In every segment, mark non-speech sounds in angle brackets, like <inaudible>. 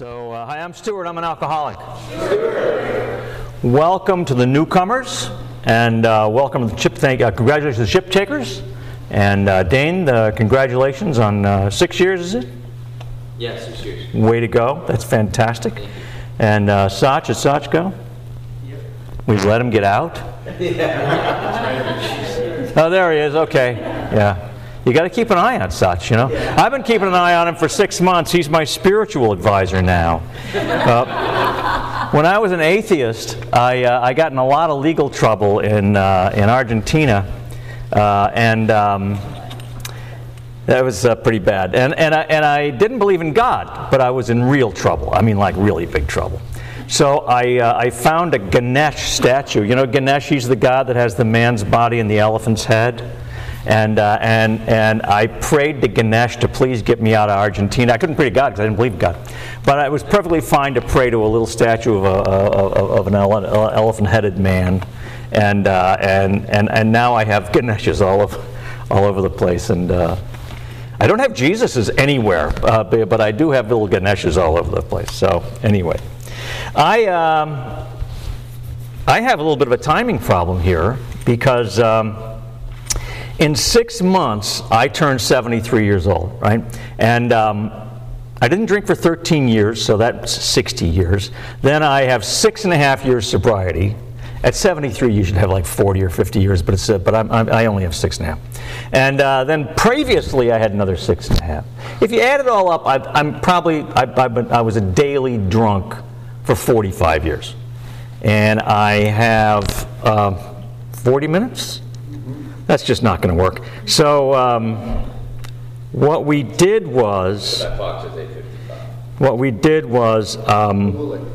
So, uh, hi, I'm Stuart. I'm an alcoholic. Stuart. Welcome to the newcomers, and uh, welcome to the chip. Thank, uh, congratulations to the chip takers, and uh, Dane. Congratulations on uh, six years. Is it? Yes, six years. Way to go. That's fantastic. And uh, Sach, did Sach go? We let him get out. yeah. <laughs> oh, there he is. Okay. Yeah. You got to keep an eye on Sach, you know. I've been keeping an eye on him for six months. He's my spiritual advisor now. Uh, <laughs> when I was an atheist, I, uh, I got in a lot of legal trouble in, uh, in Argentina. Uh, and um, that was uh, pretty bad. And, and, I, and I didn't believe in God, but I was in real trouble. I mean, like really big trouble. So I, uh, I found a Ganesh statue. You know, Ganesh, he's the god that has the man's body and the elephant's head. And, uh, and, and I prayed to Ganesh to please get me out of Argentina. I couldn't pray to God because I didn't believe God. But it was perfectly fine to pray to a little statue of, a, of, of an ele- elephant headed man. And, uh, and, and, and now I have Ganeshes all over, all over the place. And uh, I don't have Jesuses anywhere, uh, but I do have little Ganeshas all over the place. So, anyway, I, um, I have a little bit of a timing problem here because. Um, in six months, I turned 73 years old, right? And um, I didn't drink for 13 years, so that's 60 years. Then I have six and a half years sobriety. At 73, you should have like 40 or 50 years, but, it's, uh, but I'm, I'm, i only have six and a half. And uh, then previously, I had another six and a half. If you add it all up, I, am probably, I, been, I was a daily drunk for 45 years. And I have uh, 40 minutes that's just not going to work. So um, what we did was. That box is 855. What we did was. Um,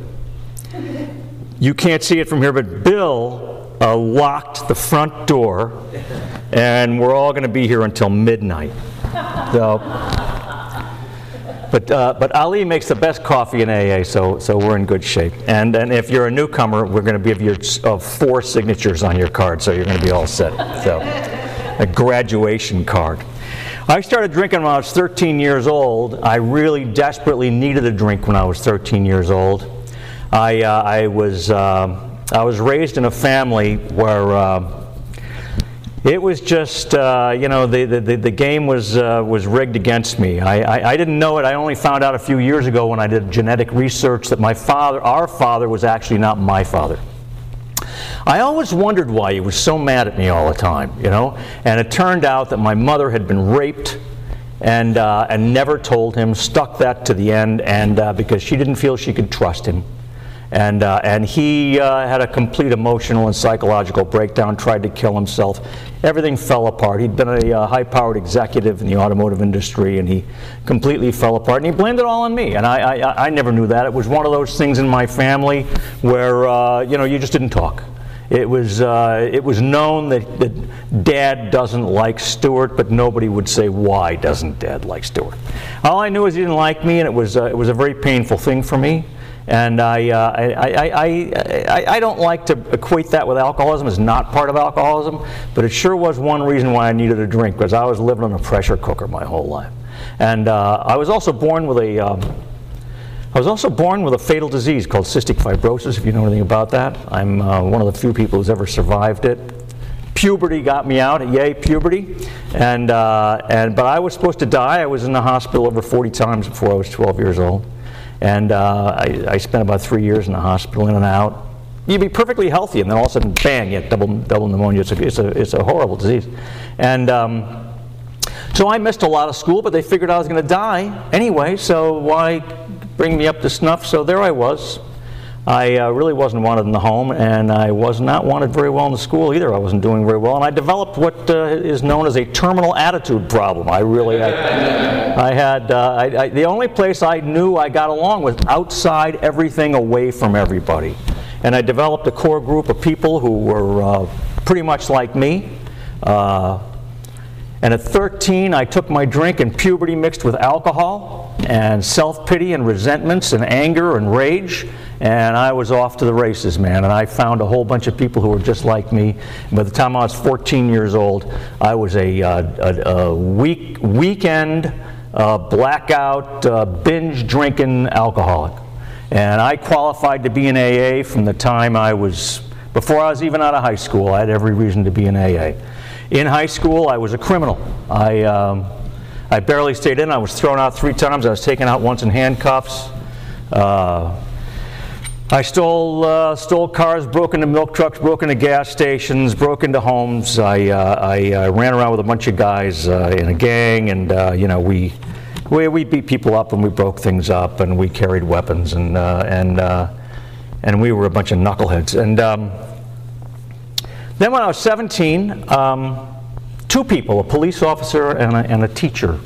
you can't see it from here, but Bill uh, locked the front door, and we're all going to be here until midnight. So, but, uh, but Ali makes the best coffee in AA, so, so we're in good shape. And, and if you're a newcomer, we're going to give you uh, four signatures on your card, so you're going to be all set. So, a graduation card. I started drinking when I was 13 years old. I really desperately needed a drink when I was 13 years old. I, uh, I, was, uh, I was raised in a family where uh, it was just, uh, you know, the, the, the game was, uh, was rigged against me. I, I, I, didn't know it. I only found out a few years ago when I did genetic research that my father, our father, was actually not my father. I always wondered why he was so mad at me all the time, you know? And it turned out that my mother had been raped and, uh, and never told him, stuck that to the end, and uh, because she didn't feel she could trust him. And, uh, and he uh, had a complete emotional and psychological breakdown, tried to kill himself. Everything fell apart. He'd been a uh, high powered executive in the automotive industry, and he completely fell apart. And he blamed it all on me. And I, I, I never knew that. It was one of those things in my family where uh, you, know, you just didn't talk. It was, uh, it was known that, that Dad doesn't like Stuart, but nobody would say, why doesn't Dad like Stuart? All I knew is he didn't like me, and it was, uh, it was a very painful thing for me. And I, uh, I, I, I, I, don't like to equate that with alcoholism as not part of alcoholism, but it sure was one reason why I needed a drink, because I was living on a pressure cooker my whole life. And uh, I was also born with a, um, I was also born with a fatal disease called cystic fibrosis, if you know anything about that. I'm uh, one of the few people who's ever survived it. Puberty got me out, yay, puberty. And, uh, and, but I was supposed to die. I was in the hospital over 40 times before I was 12 years old. And uh, I, I, spent about three years in the hospital, in and out. You'd be perfectly healthy, and then all of a sudden, bang, you get double, double pneumonia. It's a, it's, a, it's a horrible disease. And um, so I missed a lot of school, but they figured I was going to die anyway, so why bring me up to snuff? So there I was. I uh, really wasn't wanted in the home, and I was not wanted very well in the school either. I wasn't doing very well, and I developed what uh, is known as a terminal attitude problem. I really, I, I had, uh, I, I, the only place I knew I got along was outside everything, away from everybody. And I developed a core group of people who were uh, pretty much like me. Uh, and at 13, I took my drink and puberty mixed with alcohol and self pity and resentments and anger and rage and I was off to the races, man. And I found a whole bunch of people who were just like me. by the time I was 14 years old, I was a, uh, a, a week, weekend uh, blackout, uh, binge drinking alcoholic. And I qualified to be in AA from the time I was, before I was even out of high school. I had every reason to be in AA. In high school, I was a criminal. I, um, I barely stayed in. I was thrown out three times. I was taken out once in handcuffs. Uh, I stole, uh, stole cars, broke into milk trucks, broke into gas stations, broke into homes. I, uh, I uh, ran around with a bunch of guys uh, in a gang, and uh, you know we, we we beat people up and we broke things up and we carried weapons and and and we were a bunch of knuckleheads. And um, then when I was 17, um, two people, a police officer and a, and a teacher,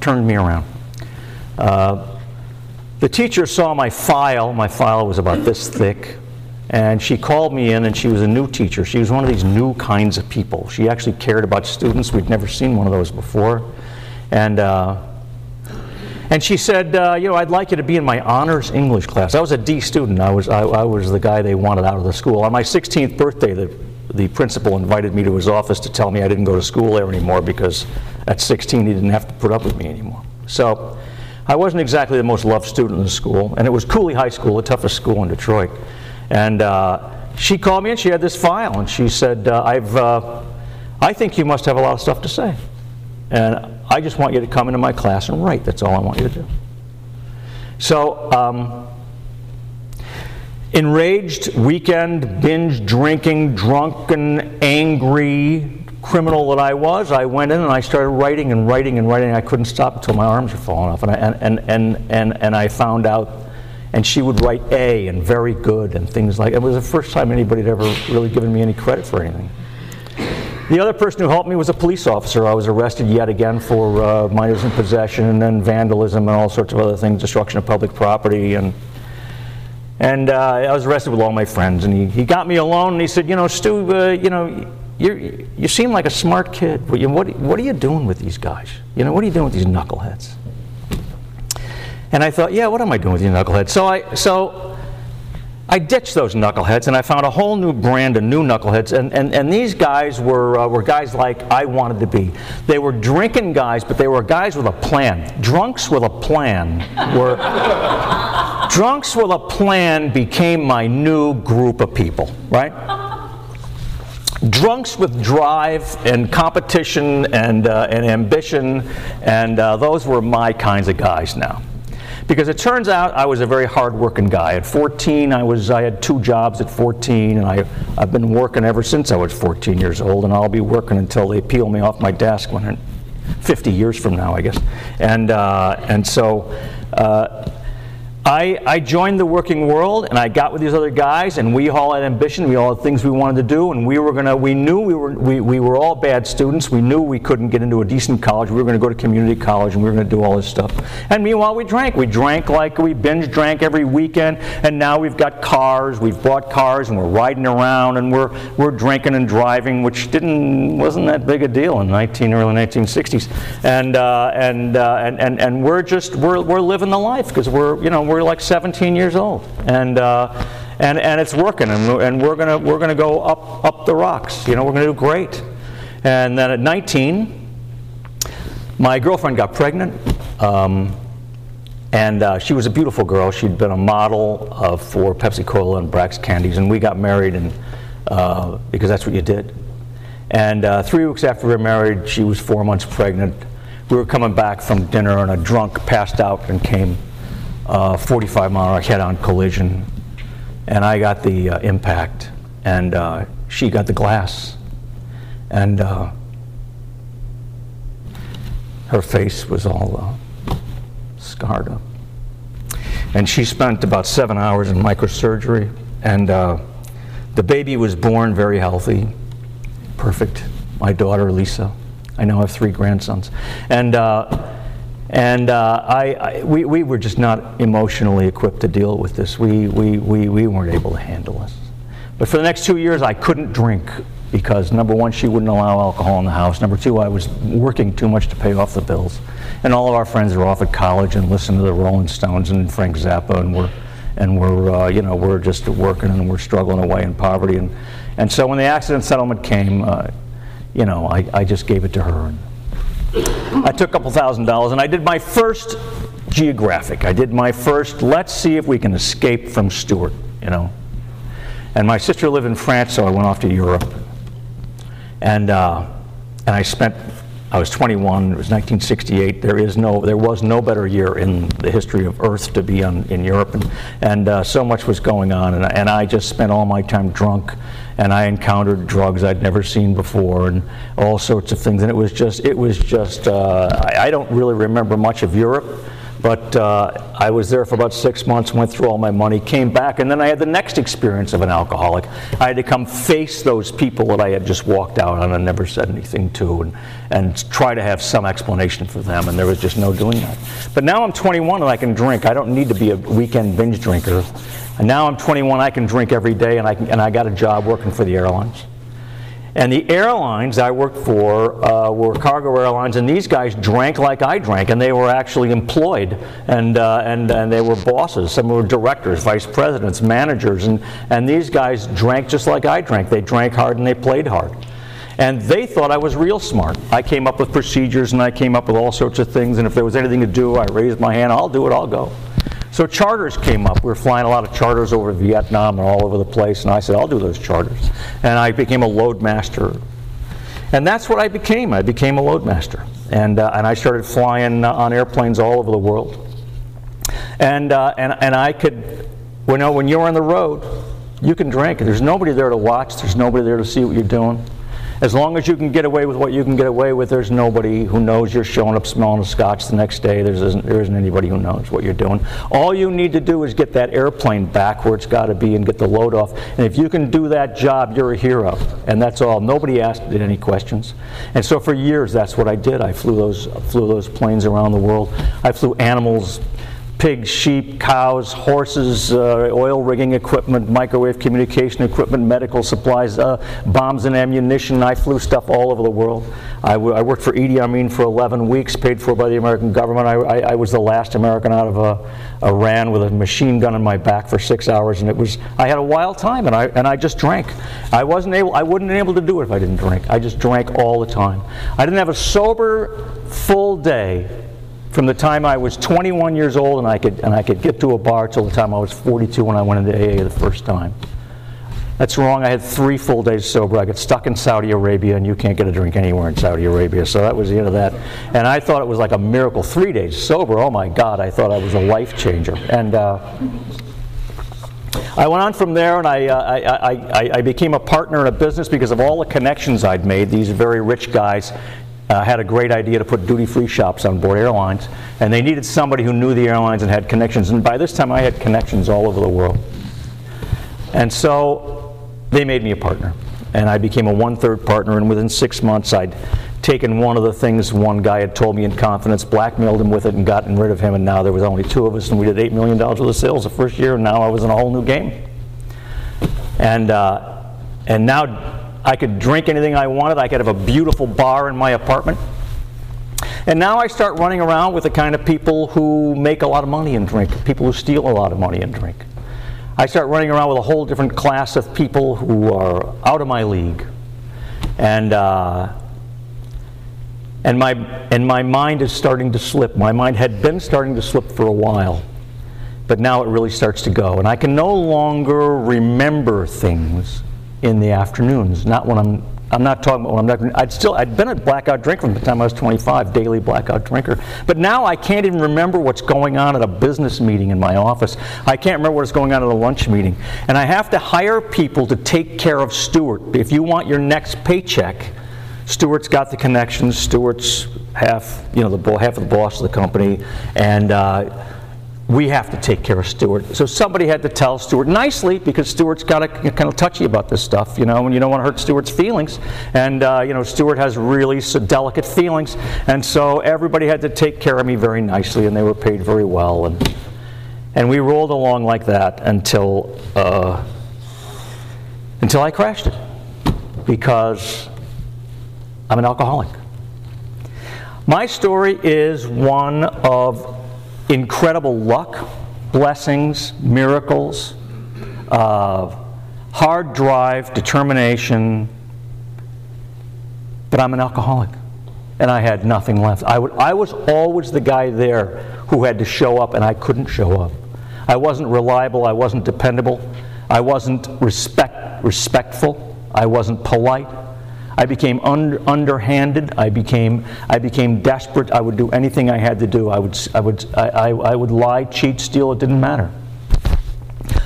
turned me around. The teacher saw my file. My file was about this thick. And she called me in, and she was a new teacher. She was one of these new kinds of people. She actually cared about students. We'd never seen one of those before. And, uh, and she said, uh, You know, I'd like you to be in my honors English class. I was a D student. I was, I, I was the guy they wanted out of the school. On my 16th birthday, the, the principal invited me to his office to tell me I didn't go to school there anymore because at 16 he didn't have to put up with me anymore. So I wasn't exactly the most loved student in the school, and it was Cooley High School, the toughest school in Detroit. And uh, she called me and she had this file, and she said, uh, I've, uh, I think you must have a lot of stuff to say. And I just want you to come into my class and write. That's all I want you to do. So, um, enraged, weekend, binge drinking, drunken, angry, criminal that I was, I went in and I started writing and writing and writing. I couldn't stop until my arms were falling off. And I, and, and, and, and, and I found out, and she would write A and very good and things like It was the first time anybody had ever really given me any credit for anything. The other person who helped me was a police officer. I was arrested yet again for uh, minors in possession and then vandalism and all sorts of other things, destruction of public property. And, and uh, I was arrested with all my friends. And he, he got me alone and he said, You know, Stu, uh, you know, you you seem like a smart kid. What, what are you doing with these guys? You know, what are you doing with these knuckleheads? And I thought, yeah, what am I doing with these knuckleheads? So I, so I ditched those knuckleheads and I found a whole new brand of new knuckleheads. And, and, and these guys were, uh, were guys like I wanted to be. They were drinking guys, but they were guys with a plan. Drunks with a plan were. Drunks with a plan became my new group of people, right? drunks with drive and competition and, uh, and ambition, and uh, those were my kinds of guys now. Because it turns out I was a very hard-working guy. At 14, I was I had two jobs at 14, and I I've been working ever since I was 14 years old, and I'll be working until they peel me off my desk when 50 years from now, I guess. And uh, and so. I, I, joined the working world and I got with these other guys and we all had ambition, we all had things we wanted to do and we were gonna we knew we were we, we were all bad students. We knew we couldn't get into a decent college. We were gonna go to community college and we were gonna do all this stuff. And meanwhile we drank. We drank like we binge drank every weekend and now we've got cars, we've bought cars and we're riding around and we're we're drinking and driving, which didn't wasn't that big a deal in 19 early 1960s. And uh, and, uh, and and and we're just we're we're living the life because we're you know we're like 17 years old, and uh, and and it's working, and we're, and we're gonna we're gonna go up up the rocks. You know, we're gonna do great. And then at 19, my girlfriend got pregnant. Um, and uh, she was a beautiful girl. She'd been a model uh, for Pepsi Cola and Brach's Candies, and we got married, and uh, because that's what you did. And uh, three weeks after we were married, she was four months pregnant. We were coming back from dinner, and a drunk passed out and came uh, 45 mile head-on collision, and I got the uh, impact, and uh, she got the glass, and uh, her face was all uh, scarred up. And she spent about seven hours in microsurgery, and the baby was born very healthy, perfect. My daughter Lisa. I now have three grandsons, and and uh, I, I, we, we were just not emotionally equipped to deal with this. We, we, we, we weren't able to handle this. But for the next two years, I couldn't drink because number one, she wouldn't allow alcohol in the house. Number two, I was working too much to pay off the bills. And all of our friends are off at college and listen to the Rolling Stones and Frank Zappa, and we're, and we're, uh, you know, we're just working and we're struggling away in poverty. And, and so when the accident settlement came, uh, you know, I, I just gave it to her. And, I took a couple thousand dollars and I did my first geographic. I did my first, let's see if we can escape from Stewart, you know. And my sister lived in France, so I went off to Europe. And, uh, and I spent, I was 21, it was 1968. There, is no, there was no better year in the history of Earth to be on, in Europe. And, and uh, so much was going on. And, and I just spent all my time drunk. And I encountered drugs I'd never seen before and all sorts of things. And it was just, it was just, uh, I, I don't really remember much of Europe. But uh, I was there for about six months, went through all my money, came back, and then I had the next experience of an alcoholic. I had to come face those people that I had just walked out on and never said anything to, and, and try to have some explanation for them, and there was just no doing that. But now I'm 21 and I can drink. I don't need to be a weekend binge drinker. And now I'm 21, I can drink every day, and I, can, and I got a job working for the airlines. And the airlines I worked for uh, were cargo airlines, and these guys drank like I drank, and they were actually employed, and, uh, and, and they were bosses. Some were directors, vice presidents, managers, and, and these guys drank just like I drank. They drank hard and they played hard. And they thought I was real smart. I came up with procedures and I came up with all sorts of things, and if there was anything to do, I raised my hand, I'll do it, I'll go. So charters came up. We were flying a lot of charters over Vietnam and all over the place, and I said, I'll do those charters. And I became a loadmaster. And that's what I became. I became a loadmaster. And, uh, and I started flying uh, on airplanes all over the world. And, uh, and, and I could, you know, when you're on the road, you can drink. There's nobody there to watch. There's nobody there to see what you're doing. As long as you can get away with what you can get away with, there's nobody who knows you're showing up smelling a scotch the next day. There isn't, there isn't anybody who knows what you're doing. All you need to do is get that airplane back where it's got to be and get the load off. And if you can do that job, you're a hero. And that's all. Nobody asked any questions. And so for years, that's what I did. I flew those, flew those planes around the world. I flew animals pigs, sheep, cows, horses, uh, oil rigging equipment, microwave communication equipment, medical supplies, uh, bombs and ammunition. I flew stuff all over the world. I, worked for Idi Amin for 11 weeks, paid for by the American government. I, I, I was the last American out of uh, Iran with a machine gun in my back for six hours, and it was I had a wild time, and I and I just drank. I wasn't able, I wouldn't be able to do it if I didn't drink. I just drank all the time. I didn't have a sober, full day from the time I was 21 years old and I could, and I could get to a bar till the time I was 42 when I went into AA the first time. That's wrong. I had three full days sober. I got stuck in Saudi Arabia, and you can't get a drink anywhere in Saudi Arabia. So that was the end of that. And I thought it was like a miracle. Three days sober. Oh my God! I thought I was a life changer. And uh, I went on from there, and I, uh, I, I, I became a partner in a business because of all the connections I'd made. These very rich guys uh, had a great idea to put duty-free shops on board airlines, and they needed somebody who knew the airlines and had connections. And by this time, I had connections all over the world. And so they made me a partner, and I became a one-third partner. And within six months, I'd taken one of the things one guy had told me in confidence, blackmailed him with it, and gotten rid of him. And now there was only two of us, and we did eight million dollars worth of sales the first year. And now I was in a whole new game. And uh, and now I could drink anything I wanted. I could have a beautiful bar in my apartment. And now I start running around with the kind of people who make a lot of money and drink, people who steal a lot of money and drink. I start running around with a whole different class of people who are out of my league. And, uh, and, my, and my mind is starting to slip. My mind had been starting to slip for a while, but now it really starts to go. And I can no longer remember things in the afternoons, not when I'm I'm not talking about when I'm not. I'd still I'd been a blackout drinker from the time I was 25, daily blackout drinker. But now I can't even remember what's going on at a business meeting in my office. I can't remember what's going on at a lunch meeting, and I have to hire people to take care of Stewart. If you want your next paycheck, Stewart's got the connections. Stewart's half, you know, the half of the boss of the company, and. Uh, we have to take care of Stewart. So somebody had to tell Stewart nicely because Stewart's got to kind of touchy about this stuff, you know, and you don't want to hurt Stewart's feelings. And, uh, you know, Stewart has really so delicate feelings. And so everybody had to take care of me very nicely, and they were paid very well. And, and we rolled along like that until, uh, until I crashed it because I'm an alcoholic. My story is one of incredible luck, blessings, miracles, uh, hard drive, determination, but I'm an alcoholic. and I had nothing left. I, would, I was always the guy there who had to show up, and I couldn't show up. I wasn't reliable, I wasn't dependable, I wasn't respect, respectful, I wasn't polite. I became un- underhanded. I became, I became desperate. I would do anything I had to do. I would, I would, I, I, I would lie, cheat, steal. It didn't matter.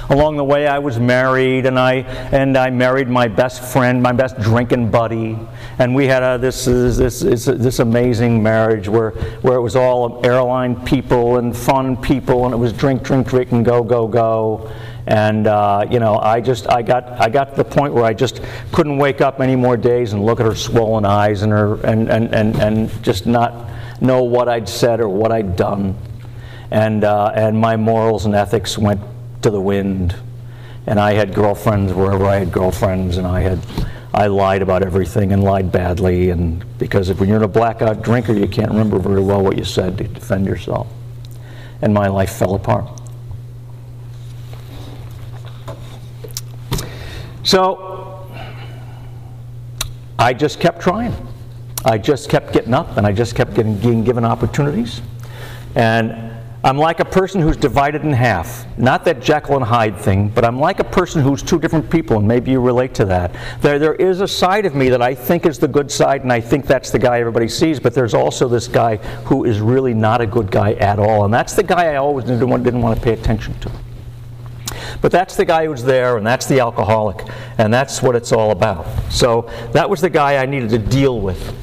Along the way, I was married, and I and I married my best friend, my best drinking buddy, and we had a, this this this this amazing marriage where where it was all airline people and fun people, and it was drink, drink, drink, and go, go, go. And uh, you know, I just I got I got to the point where I just couldn't wake up any more days and look at her swollen eyes and her and and and, and just not know what I'd said or what I'd done. And uh, and my morals and ethics went to the wind. And I had girlfriends wherever I had girlfriends, and I had I lied about everything and lied badly. And because if when you're in a blackout drinker, you can't remember very well what you said to defend yourself. And my life fell apart. So I just kept trying. I just kept getting up and I just kept getting, getting given opportunities. And I'm like a person who's divided in half. Not that Jekyll and Hyde thing, but I'm like a person who's two different people, and maybe you relate to that. There, there is a side of me that I think is the good side, and I think that's the guy everybody sees, but there's also this guy who is really not a good guy at all, and that's the guy I always didn't want, didn't want to pay attention to. But that's the guy who's there, and that's the alcoholic, and that's what it's all about. So that was the guy I needed to deal with.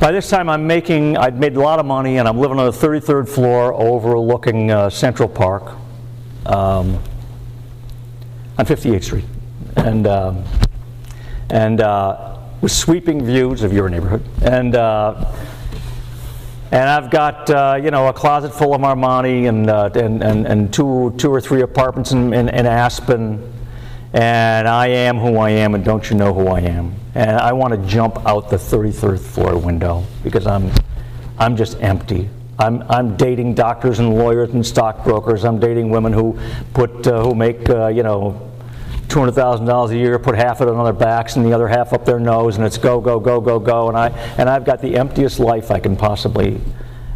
By this time, I'm making, I'd made a lot of money, and I'm living on the 33rd floor overlooking uh, Central Park um, on 58th Street. And, um, and uh, with sweeping views of your neighborhood. And, uh, and I've got, uh, you know, a closet full of Armani and, uh, and, and, and two, two or three apartments in, in, in Aspen. And I am who I am, and don't you know who I am? and I want to jump out the 33rd floor window because I'm, I'm just empty. I'm, I'm dating doctors and lawyers and stockbrokers. I'm dating women who put uh, who make uh, you know two hundred thousand dollars a year, put half of it on their backs and the other half up their nose, and it's go go go go go. And I and I've got the emptiest life I can possibly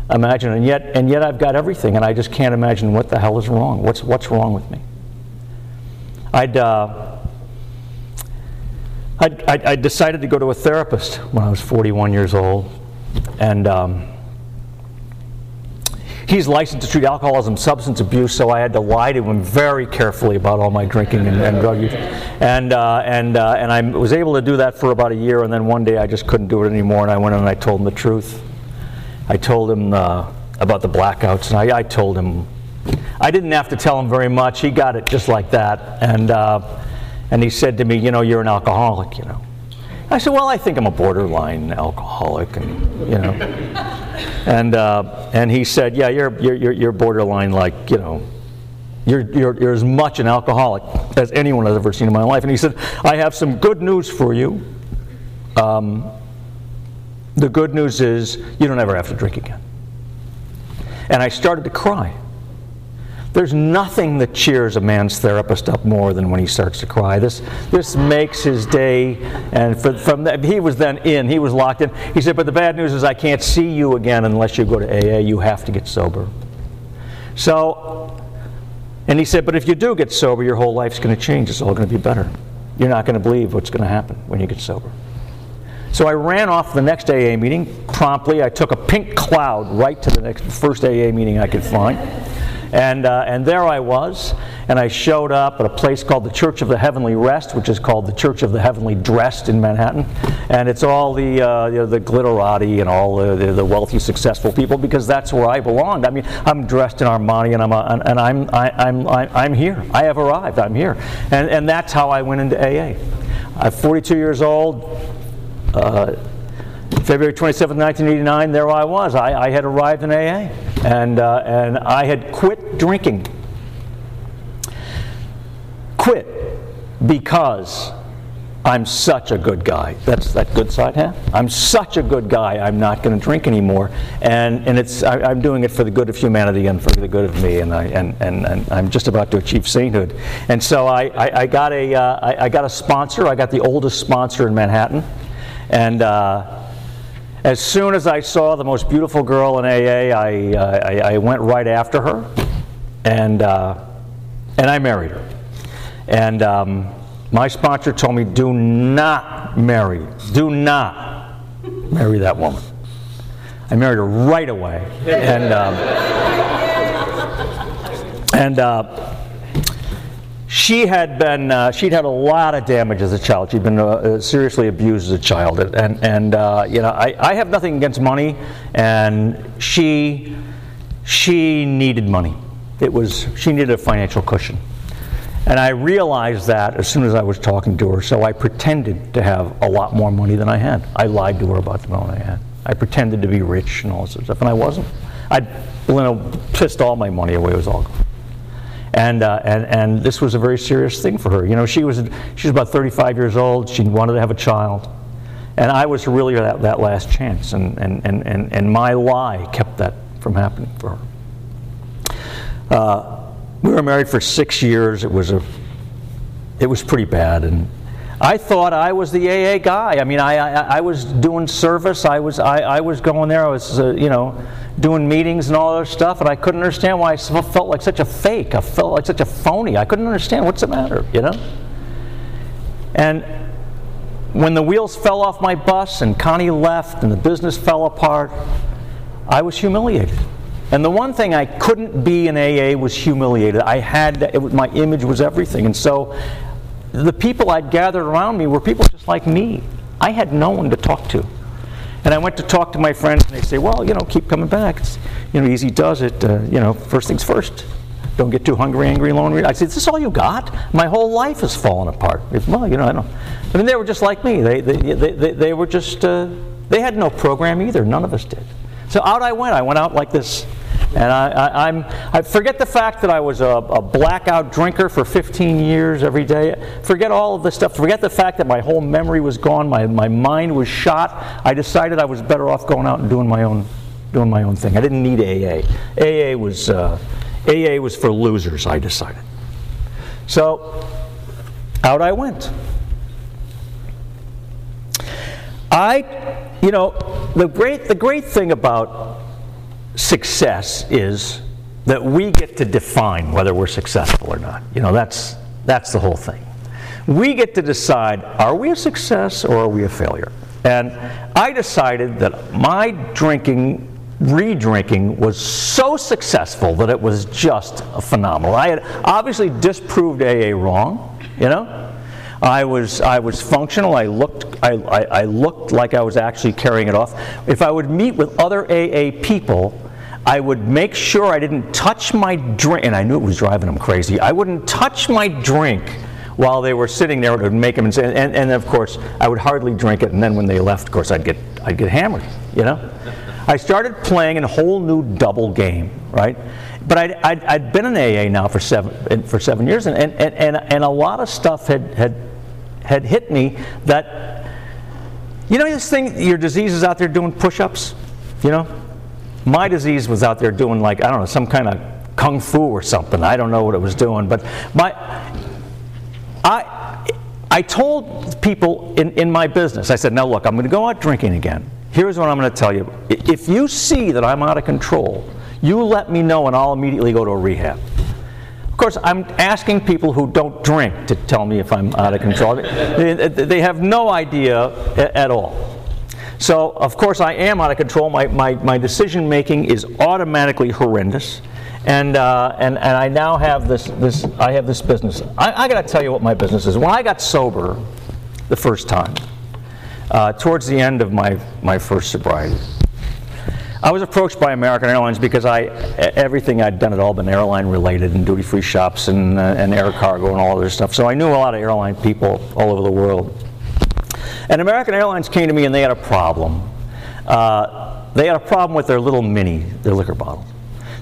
imagine, and yet and yet I've got everything, and I just can't imagine what the hell is wrong. What's what's wrong with me? I'd. Uh, I, decided to go to a therapist when I was 41 years old. And um, he's licensed to treat alcoholism, substance abuse, so I had to lie to him very carefully about all my drinking and, and drug use. And, uh, and, uh, and I was able to do that for about a year, and then one day I just couldn't do it anymore, and I went in and I told him the truth. I told him uh, about the blackouts, and I, I, told him. I didn't have to tell him very much. He got it just like that. And uh, and he said to me, You know, you're an alcoholic, you know. I said, Well, I think I'm a borderline alcoholic, and, you know. And, uh, and he said, Yeah, you're, you're, you're borderline, like, you know, you're, you're, you're as much an alcoholic as anyone I've ever seen in my life. And he said, I have some good news for you. Um, the good news is you don't ever have to drink again. And I started to cry. There's nothing that cheers a man's therapist up more than when he starts to cry. This, this makes his day. And for, from that, he was then in, he was locked in. He said, But the bad news is I can't see you again unless you go to AA. You have to get sober. So, and he said, But if you do get sober, your whole life's going to change. It's all going to be better. You're not going to believe what's going to happen when you get sober. So I ran off the next AA meeting promptly. I took a pink cloud right to the next first AA meeting I could find. And, uh, and there I was, and I showed up at a place called the Church of the Heavenly Rest, which is called the Church of the Heavenly Dressed in Manhattan. And it's all the, uh, you know, the glitterati and all the, the, the, wealthy, successful people because that's where I belonged. I mean, I'm dressed in Armani and I'm, a, and I'm, I, I'm, I'm here. I have arrived. I'm here. And, and that's how I went into AA. I'm 42 years old. Uh, February 27, 1989, there I was. I, I had arrived in AA, and, uh, and I had quit drinking. Quit because I'm such a good guy. That's that good side, huh? I'm such a good guy. I'm not going to drink anymore, and and it's I, am doing it for the good of humanity and for the good of me, and I and, and, and I'm just about to achieve sainthood. And so I I, I got a uh, I, I, got a sponsor. I got the oldest sponsor in Manhattan, and. Uh, As soon as I saw the most beautiful girl in AA, I, I, I went right after her, and, uh, and I married her. And um, my sponsor told me, do not marry, do not marry that woman. I married her right away. And, um, and uh, she had been, uh, she'd had a lot of damage as a child. She'd been uh, uh, seriously abused as a child. And, and uh, you know, I, I have nothing against money, and she, she needed money. It was, she needed a financial cushion. And I realized that as soon as I was talking to her, so I pretended to have a lot more money than I had. I lied to her about the money I had. I pretended to be rich and all this stuff, and I wasn't. I you know, pissed all my money away. It was all gone. And, uh, and, and this was a very serious thing for her. You know, she was, she was about 35 years old. She wanted to have a child. And I was really that, that last chance. And, and, and, and, and my lie kept that from happening for her. Uh, we were married for six years. It was, a, it was pretty bad. And I thought I was the AA guy. I mean, I, I, I was doing service. I was, I, I was going there. I was, uh, you know, doing meetings and all that stuff, and I couldn't understand why I felt like such a fake. I felt like such a phony. I couldn't understand what's the matter, you know? And when the wheels fell off my bus and Connie left and the business fell apart, I was humiliated. And the one thing I couldn't be in AA was humiliated. I had it, my image was everything. And so the people I'd gathered around me were people just like me. I had no one to talk to. And I went to talk to my friends, and they say, "Well, you know, keep coming back. It's, you know, easy does it. Uh, you know, first things first. Don't get too hungry, angry, lonely." I said, "Is this all you got? My whole life is falling apart." Well, you know, I don't. I mean, they were just like me. They, they, they, they, they were just. Uh, they had no program either. None of us did. So out I went. I went out like this. And I, am I forget the fact that I was a, a, blackout drinker for 15 years every day. Forget all of this stuff. Forget the fact that my whole memory was gone. My, my mind was shot. I decided I was better off going out and doing my own, doing my own thing. I didn't need AA. AA was, uh, AA was for losers, I decided. So out I went. I, you know, the great, the great thing about success is that we get to define whether we're successful or not. You know, that's, that's the whole thing. We get to decide are we a success or are we a failure? And I decided that my drinking, re drinking, was so successful that it was just phenomenal. I had obviously disproved AA wrong, you know? I was, I was functional. I looked, I, I, I looked like I was actually carrying it off. If I would meet with other AA people, I would make sure I didn't touch my drink, and I knew it was driving them crazy. I wouldn't touch my drink while they were sitting there. It would make them, and, and, and of course, I would hardly drink it. And then when they left, of course, I'd get, I'd get hammered. You know, I started playing a whole new double game, right? But I'd, I'd, I'd been in AA now for seven, for seven years, and, and, and, and a lot of stuff had, had, had hit me that, you know, this thing, your disease is out there doing push-ups, you know, my disease was out there doing like, I don't know, some kind of kung fu or something. I don't know what it was doing. But my, I, I told people in, in my business, I said, now look, I'm going to go out drinking again. Here's what I'm going to tell you. If you see that I'm out of control, you let me know and I'll immediately go to a rehab. Of course, I'm asking people who don't drink to tell me if I'm out of control. they, they have no idea at all. So, of course, I am out of control. My, my, my decision making is automatically horrendous. And, uh, and, and I now have this, this, I have this business. I, I got to tell you what my business is. When I got sober the first time, uh, towards the end of my, my first sobriety, I was approached by American Airlines because I, everything I'd done had all been airline related and duty free shops and, uh, and air cargo and all other stuff. So I knew a lot of airline people all over the world. And American Airlines came to me and they had a problem. Uh, they had a problem with their little mini, their liquor bottles.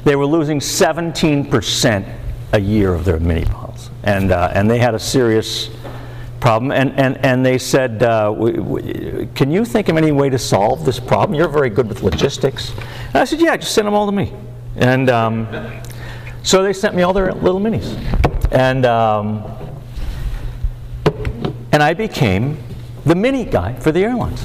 They were losing 17% a year of their mini bottles. And, uh, and they had a serious problem. And, and, and they said, uh, Can you think of any way to solve this problem? You're very good with logistics. And I said, Yeah, just send them all to me. And um, so they sent me all their little minis. And, um, and I became the mini guy for the airlines.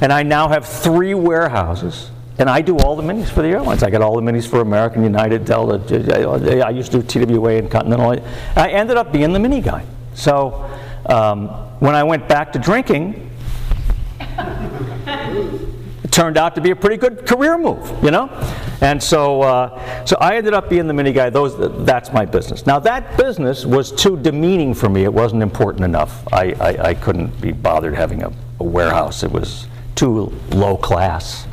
And I now have three warehouses. And I do all the minis for the airlines. I got all the minis for American, United, Delta. I used to do TWA and Continental. I ended up being the mini guy. So um, when I went back to drinking, <laughs> it turned out to be a pretty good career move, you know? And so, uh, so I ended up being the mini guy. Those, that's my business. Now, that business was too demeaning for me. It wasn't important enough. I, I, I couldn't be bothered having a, a warehouse. It was too low class.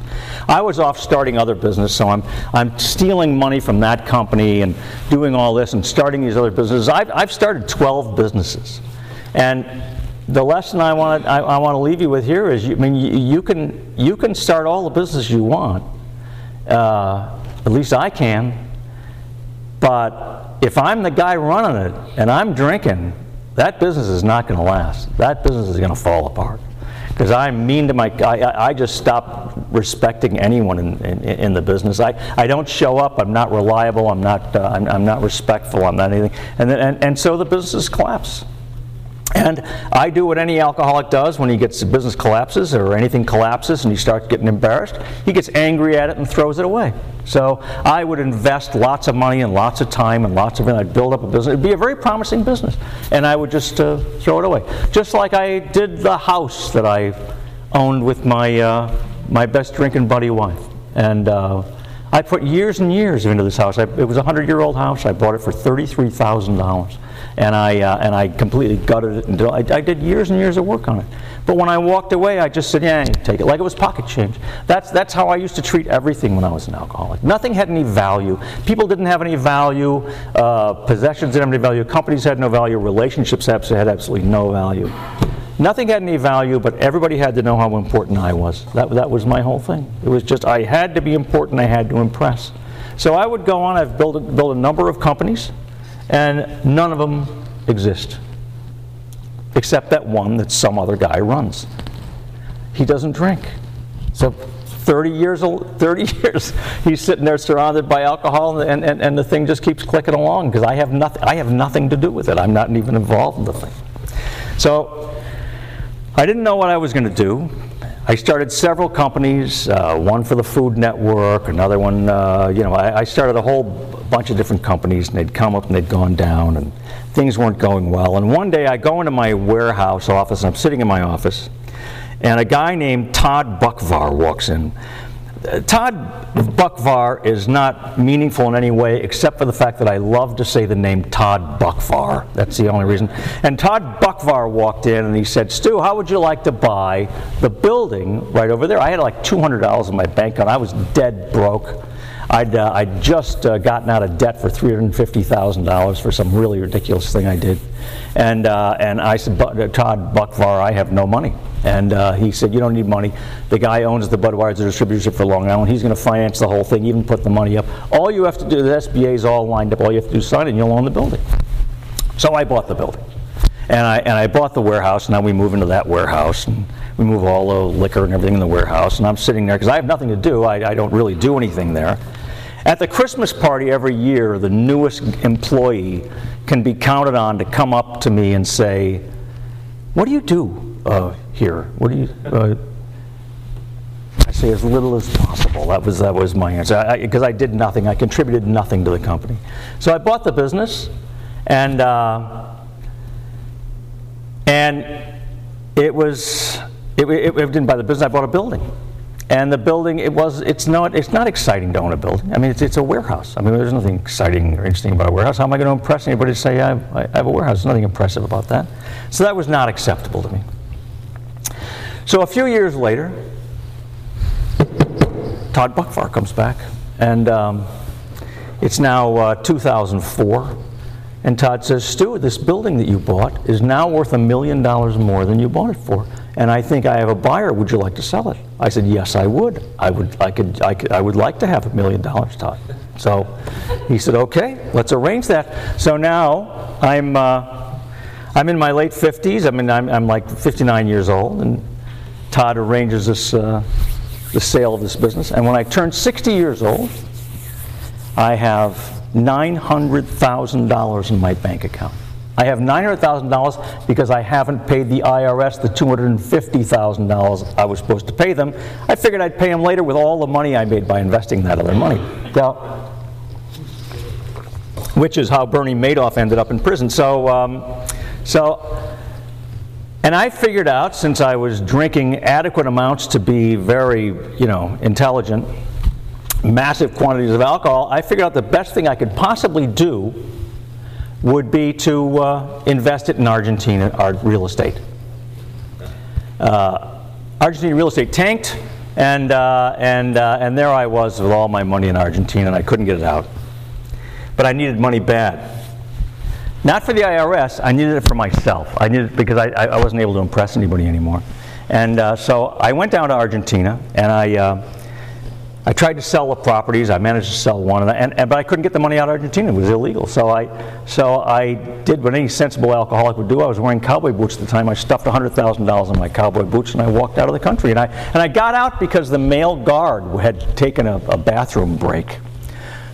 I was off starting other business, so I'm, I'm stealing money from that company and doing all this and starting these other businesses. I've, I've started 12 businesses. And the lesson I want to I, I want to leave you with here is, you, I mean, you, you, can you can start all the business you want. Uh, at least I can. But if I'm the guy running it and I'm drinking, that business is not going to last. That business is going to fall apart. Because I'm mean to my, I, I just stop respecting anyone in, in, in, the business. I, I don't show up. I'm not reliable. I'm not, uh, I'm, I'm not respectful. I'm not anything. And, then, and, and so the business collapse. And I do what any alcoholic does when he gets the business collapses or anything collapses and he starts getting embarrassed. He gets angry at it and throws it away. So I would invest lots of money and lots of time and lots of I'd build up a business. It'd be a very promising business, and I would just uh, throw it away. Just like I did the house that I owned with my uh, my best drinking buddy wife, and. Uh, I put years and years into this house. I, it was a hundred year old house. I bought it for thirty-three thousand dollars and I, uh, and I completely gutted it. Until I, I, did years and years of work on it. But when I walked away, I just said, yeah, take it, like it was pocket change. That's, that's how I used to treat everything when I was an alcoholic. Nothing had any value. People didn't have any value. Uh, possessions didn't have any value. Companies had no value. Relationships had absolutely no value. Nothing had any value, but everybody had to know how important I was. That, that was my whole thing. It was just, I had to be important, I had to impress. So I would go on, I've built a, built a number of companies and none of them exist except that one that some other guy runs. He doesn't drink. So 30 years, 30 <laughs> years, he's sitting there surrounded by alcohol, and, and, and the thing just keeps clicking along because I have nothing. I have nothing to do with it. I'm not even involved in the thing. So I didn't know what I was going to do. I started several companies, uh, one for the Food Network, another one, uh, you know, I, I, started a whole bunch of different companies and they'd come up and they'd gone down and things weren't going well. And one day I go into my warehouse office and I'm sitting in my office and a guy named Todd Buckvar walks in. Todd Buckvar is not meaningful in any way except for the fact that I love to say the name Todd Buckvar. That's the only reason. And Todd Buckvar walked in and he said, Stu, how would you like to buy the building right over there? I had like $200 in my bank account. I was dead broke. I'd, uh, I'd just uh, gotten out of debt for $350,000 for some really ridiculous thing I did. And, uh, and I said, Todd Buckvar, I have no money. And uh, he said, You don't need money. The guy owns the Budweiser distributorship for Long Island. He's going to finance the whole thing, even put the money up. All you have to do, the SBA is all lined up. All you have to do is sign it, and you'll own the building. So I bought the building. And I, and I bought the warehouse. And now we move into that warehouse. And we move all the liquor and everything in the warehouse. And I'm sitting there because I have nothing to do. I, I don't really do anything there. At the Christmas party every year, the newest employee can be counted on to come up to me and say, What do you do? uh, here? What do you? Uh, I say as little as possible. That was that was my answer because I, I, did nothing. I contributed nothing to the company. So I bought the business, and uh, and it was it, it, it didn't buy the business. I bought a building. And the building, it was, it's not, it's not exciting to own a building. I mean, it's, it's a warehouse. I mean, there's nothing exciting or interesting about a warehouse. How am I going to impress anybody to say I have, I have a warehouse? There's nothing impressive about that. So that was not acceptable to me. So a few years later, Todd Buckvar comes back, and um, it's now uh, 2004. And Todd says, Stu, this building that you bought is now worth a million dollars more than you bought it for. And I think I have a buyer. Would you like to sell it? I said, Yes, I would. I would, I could, I, could, I would like to have a million dollars, Todd. So he said, Okay, let's arrange that. So now I'm, uh, I'm in my late 50s. I mean, I'm, I'm like 59 years old. And Todd arranges this, uh, the sale of this business. And when I turn 60 years old, I have $900,000 in my bank account. I have $900,000 because I haven't paid the IRS the $250,000 I was supposed to pay them. I figured I'd pay them later with all the money I made by investing that other money. Now, which is how Bernie Madoff ended up in prison. So, um, so, and I figured out since I was drinking adequate amounts to be very, you know, intelligent, massive quantities of alcohol, I figured out the best thing I could possibly do would be to uh, invest it in Argentina our real estate. Uh, Argentina real estate tanked, and, uh, and, uh, and there I was with all my money in Argentina, and I couldn't get it out. But I needed money bad. Not for the IRS, I needed it for myself. I needed it because I, I wasn't able to impress anybody anymore. And uh, so I went down to Argentina, and I, uh, I tried to sell the properties. I managed to sell one, and, and, but I couldn't get the money out of Argentina. It was illegal. So I, so I did what any sensible alcoholic would do. I was wearing cowboy boots at the time. I stuffed $100,000 in my cowboy boots, and I walked out of the country. And I, and I got out because the male guard had taken a, a bathroom break.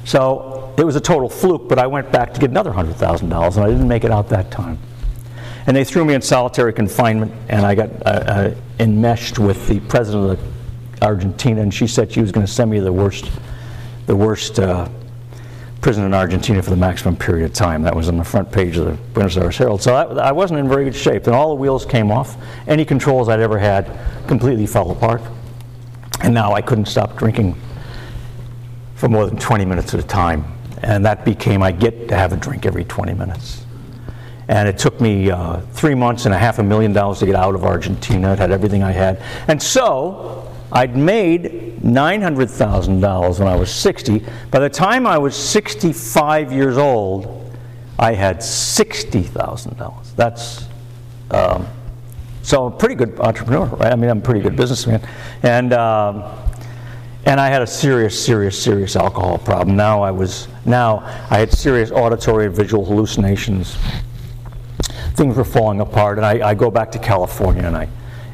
So it was a total fluke, but I went back to get another $100,000, and I didn't make it out that time. And they threw me in solitary confinement, and I got uh, uh, enmeshed with the president of the Argentina, and she said she was going to send me the worst, the worst uh, prison in Argentina for the maximum period of time. That was on the front page of the Buenos Aires Herald. So I, I wasn't in very good shape. Then all the wheels came off. Any controls I'd ever had completely fell apart. And now I couldn't stop drinking for more than 20 minutes at a time. And that became, I get to have a drink every 20 minutes. And it took me uh, three months and a half a million dollars to get out of Argentina. It had everything I had. And so I'd made $900,000 when I was 60. By the time I was 65 years old, I had $60,000. That's um, so I'm a pretty good entrepreneur, right? I mean, I'm a pretty good businessman, and um, and I had a serious, serious, serious alcohol problem. Now I was now I had serious auditory and visual hallucinations. Things were falling apart, and I, I go back to California, and I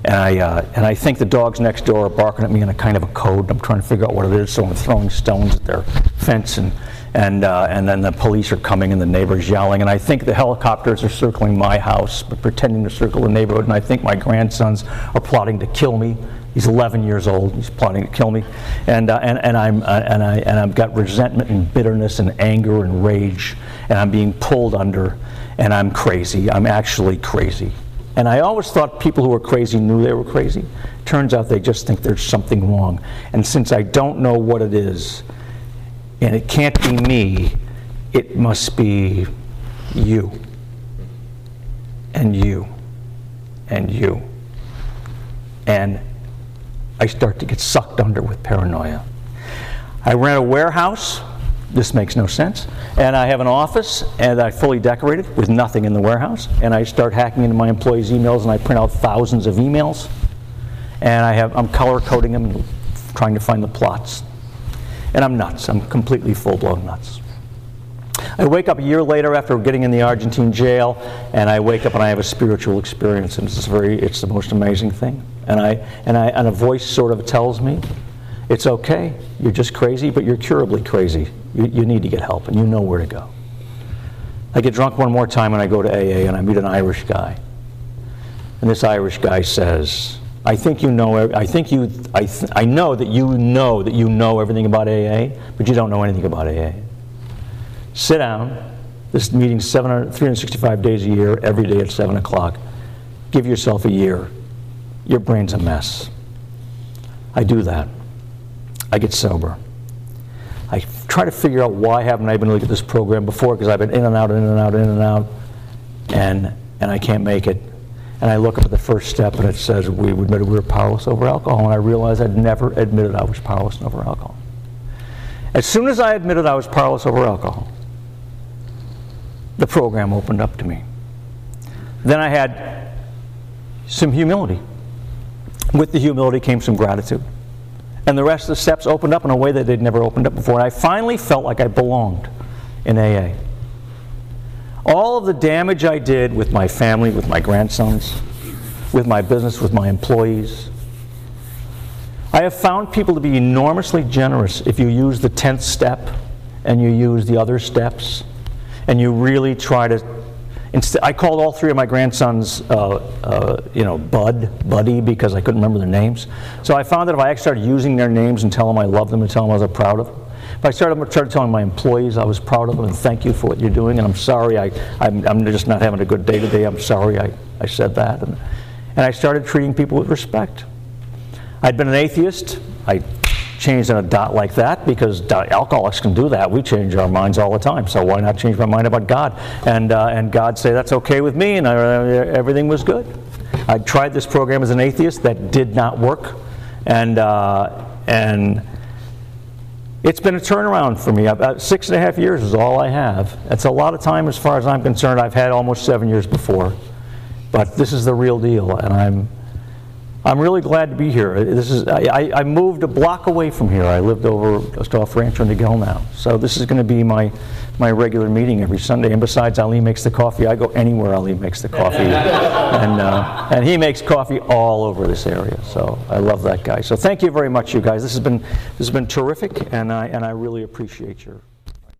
and I, uh, and I think the dogs next door are barking at me in a kind of a code. I'm trying to figure out what it is, so I'm throwing stones at their fence, and, and, uh, and then the police are coming and the neighbors yelling. And I think the helicopters are circling my house, but pretending to circle the neighborhood. And I think my grandsons are plotting to kill me. He's 11 years old. He's plotting to kill me, and uh, and and I'm uh, and I and I've got resentment and bitterness and anger and rage, and I'm being pulled under, and I'm crazy. I'm actually crazy. And I always thought people who were crazy knew they were crazy. Turns out they just think there's something wrong. And since I don't know what it is, and it can't be me, it must be you, and you, and you. And I start to get sucked under with paranoia. I rent a warehouse this makes no sense. And I have an office and I fully decorated with nothing in the warehouse. And I start hacking into my employees' emails and I print out thousands of emails. And I have, I'm color coding them trying to find the plots. And I'm nuts. I'm completely full blown nuts. I wake up a year later after getting in the Argentine jail, and I wake up and I have a spiritual experience, and it's very, it's the most amazing thing. And I, and I, and a voice sort of tells me, it's okay. You're just crazy, but you're curably crazy. You, you need to get help, and you know where to go. I get drunk one more time and I go to AA and I meet an Irish guy. And this Irish guy says, I think you know, I think you, I, th- I know that you know that you know everything about AA, but you don't know anything about AA. Sit down. This meeting's 365 days a year, every day at 7 o'clock. Give yourself a year. Your brain's a mess. I do that. I get sober. I try to figure out why haven't I been able to this program before because I've been in and out, in and out, in and out, and and I can't make it. And I look up at the first step and it says we admitted we were powerless over alcohol, and I realized I'd never admitted I was powerless over alcohol. As soon as I admitted I was powerless over alcohol, the program opened up to me. Then I had some humility. With the humility came some gratitude. And the rest of the steps opened up in a way that they'd never opened up before. And I finally felt like I belonged in AA. All of the damage I did with my family, with my grandsons, with my business, with my employees, I have found people to be enormously generous if you use the 10th step and you use the other steps and you really try to instead, I called all three of my grandsons, uh, uh, you know, Bud, Buddy, because I couldn't remember their names. So I found that if I actually started using their names and tell them I love them and tell them I was proud of them, if I started, started telling my employees I was proud of them and thank you for what you're doing, and I'm sorry, I, I'm, I'm just not having a good day today, I'm sorry I, I said that. And, and I started treating people with respect. I'd been an atheist. I changed in a dot like that because alcoholics can do that. We change our minds all the time. So why not change my mind about God? And, uh, and God say, that's okay with me, and I, everything was good. I tried this program as an atheist. That did not work. And, uh, and it's been a turnaround for me. About six and a half years is all I have. That's a lot of time as far as I'm concerned. I've had almost seven years before. But this is the real deal, and I'm, I'm really glad to be here. This is, I, I- moved a block away from here. I lived over just off Rancho Niguel now. So this is going to be my, my regular meeting every Sunday. And besides, Ali makes the coffee. I go anywhere Ali makes the coffee. <laughs> and, uh, and he makes coffee all over this area. So I love that guy. So thank you very much, you guys. This has been, this has been terrific, and I, and I really appreciate your